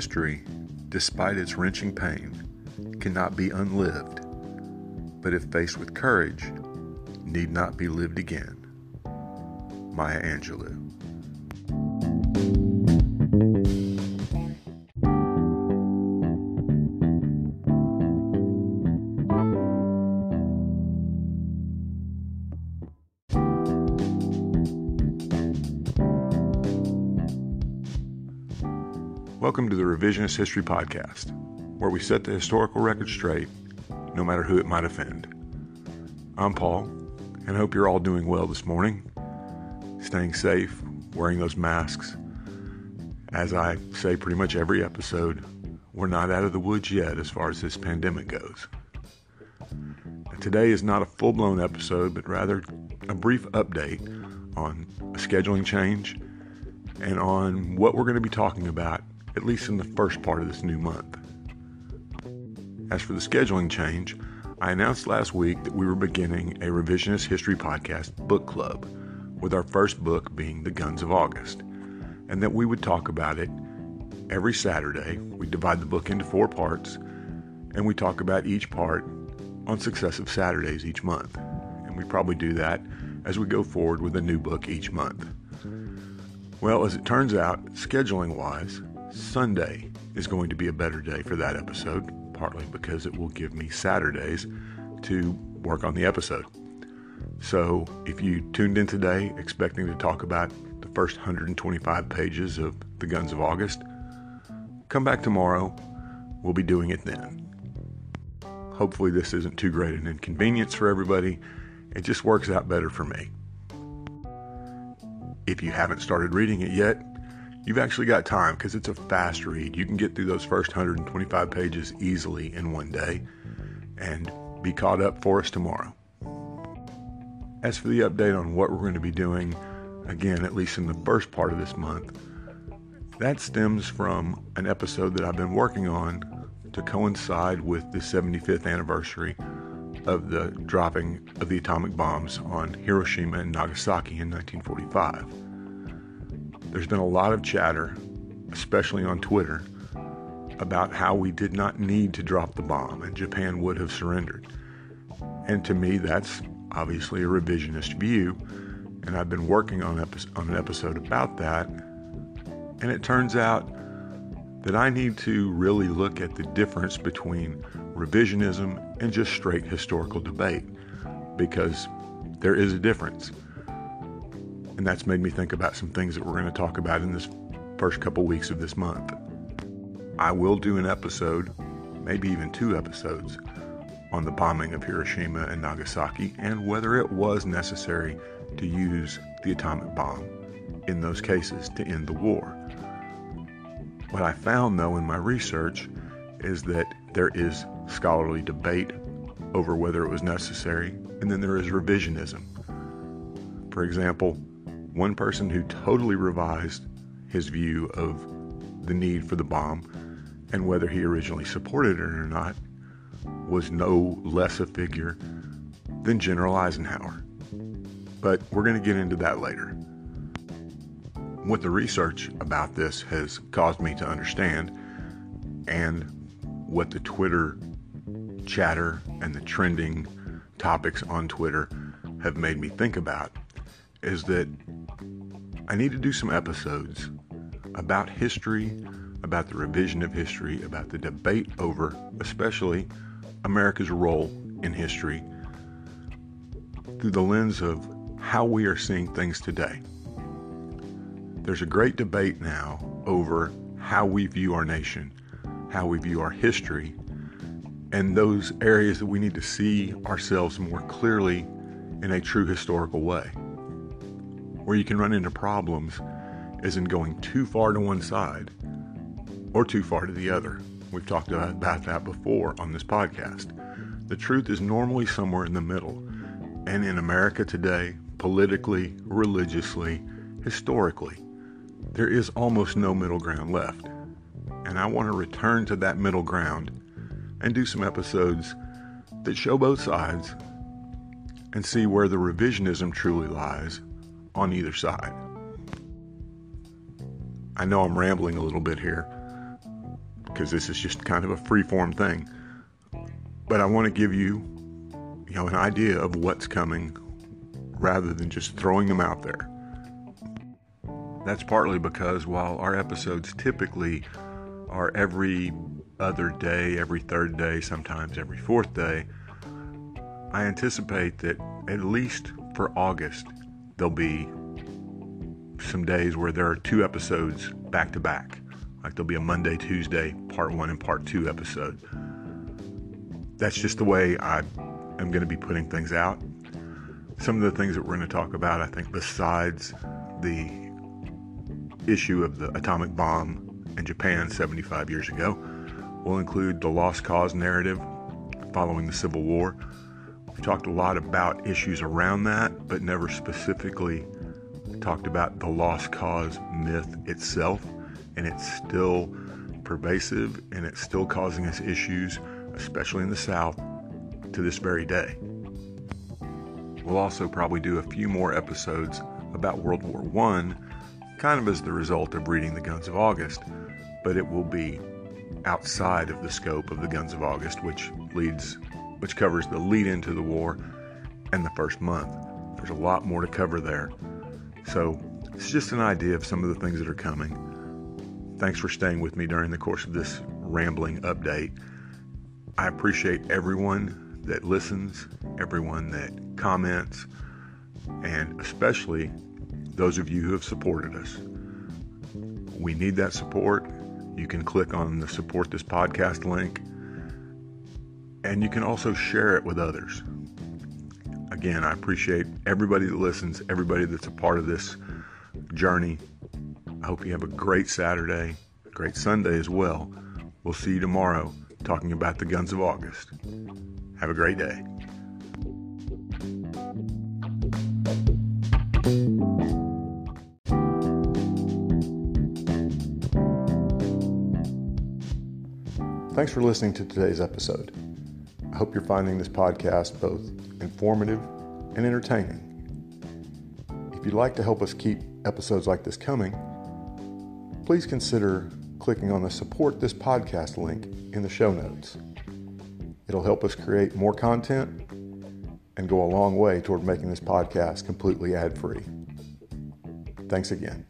History, despite its wrenching pain, cannot be unlived, but if faced with courage, need not be lived again. Maya Angelou. Welcome to the Revisionist History Podcast, where we set the historical record straight, no matter who it might offend. I'm Paul, and hope you're all doing well this morning, staying safe, wearing those masks. As I say pretty much every episode, we're not out of the woods yet as far as this pandemic goes. Today is not a full blown episode, but rather a brief update on a scheduling change and on what we're going to be talking about at least in the first part of this new month. As for the scheduling change, I announced last week that we were beginning a revisionist history podcast book club, with our first book being The Guns of August, and that we would talk about it every Saturday. We divide the book into four parts, and we talk about each part on successive Saturdays each month. And we probably do that as we go forward with a new book each month. Well, as it turns out, scheduling wise, Sunday is going to be a better day for that episode, partly because it will give me Saturdays to work on the episode. So if you tuned in today expecting to talk about the first 125 pages of The Guns of August, come back tomorrow. We'll be doing it then. Hopefully, this isn't too great an inconvenience for everybody. It just works out better for me. If you haven't started reading it yet, you've actually got time because it's a fast read. You can get through those first 125 pages easily in one day and be caught up for us tomorrow. As for the update on what we're going to be doing, again, at least in the first part of this month, that stems from an episode that I've been working on to coincide with the 75th anniversary of the dropping of the atomic bombs on Hiroshima and Nagasaki in 1945. There's been a lot of chatter, especially on Twitter, about how we did not need to drop the bomb and Japan would have surrendered. And to me, that's obviously a revisionist view, and I've been working on, epi- on an episode about that. And it turns out that I need to really look at the difference between revisionism and just straight historical debate because there is a difference. And that's made me think about some things that we're going to talk about in this first couple weeks of this month. I will do an episode, maybe even two episodes, on the bombing of Hiroshima and Nagasaki and whether it was necessary to use the atomic bomb in those cases to end the war. What I found, though, in my research is that there is scholarly debate over whether it was necessary, and then there is revisionism. For example, one person who totally revised his view of the need for the bomb and whether he originally supported it or not was no less a figure than General Eisenhower. But we're going to get into that later. What the research about this has caused me to understand, and what the Twitter chatter and the trending topics on Twitter have made me think about, is that I need to do some episodes about history, about the revision of history, about the debate over, especially America's role in history through the lens of how we are seeing things today. There's a great debate now over how we view our nation, how we view our history, and those areas that we need to see ourselves more clearly in a true historical way where you can run into problems is in going too far to one side or too far to the other. We've talked about that before on this podcast. The truth is normally somewhere in the middle. And in America today, politically, religiously, historically, there is almost no middle ground left. And I want to return to that middle ground and do some episodes that show both sides and see where the revisionism truly lies on either side. I know I'm rambling a little bit here, because this is just kind of a free-form thing. But I want to give you, you know, an idea of what's coming rather than just throwing them out there. That's partly because while our episodes typically are every other day, every third day, sometimes every fourth day, I anticipate that at least for August, there'll be some days where there are two episodes back to back. Like there'll be a Monday, Tuesday, part one and part two episode. That's just the way I am going to be putting things out. Some of the things that we're going to talk about, I think, besides the issue of the atomic bomb in Japan 75 years ago, will include the lost cause narrative following the Civil War. We've talked a lot about issues around that, but never specifically talked about the lost cause myth itself, and it's still pervasive and it's still causing us issues, especially in the South, to this very day. We'll also probably do a few more episodes about World War I, kind of as the result of reading The Guns of August, but it will be outside of the scope of The Guns of August, which leads which covers the lead into the war and the first month. There's a lot more to cover there. So it's just an idea of some of the things that are coming. Thanks for staying with me during the course of this rambling update. I appreciate everyone that listens, everyone that comments, and especially those of you who have supported us. We need that support. You can click on the support this podcast link, and you can also share it with others again, I appreciate everybody that listens, everybody that's a part of this journey. I hope you have a great Saturday, great Sunday as well. We'll see you tomorrow talking about the Guns of August. Have a great day. Thanks for listening to today's episode. Hope you're finding this podcast both informative, and entertaining. If you'd like to help us keep episodes like this coming, please consider clicking on the Support This Podcast link in the show notes. It'll help us create more content and go a long way toward making this podcast completely ad free. Thanks again.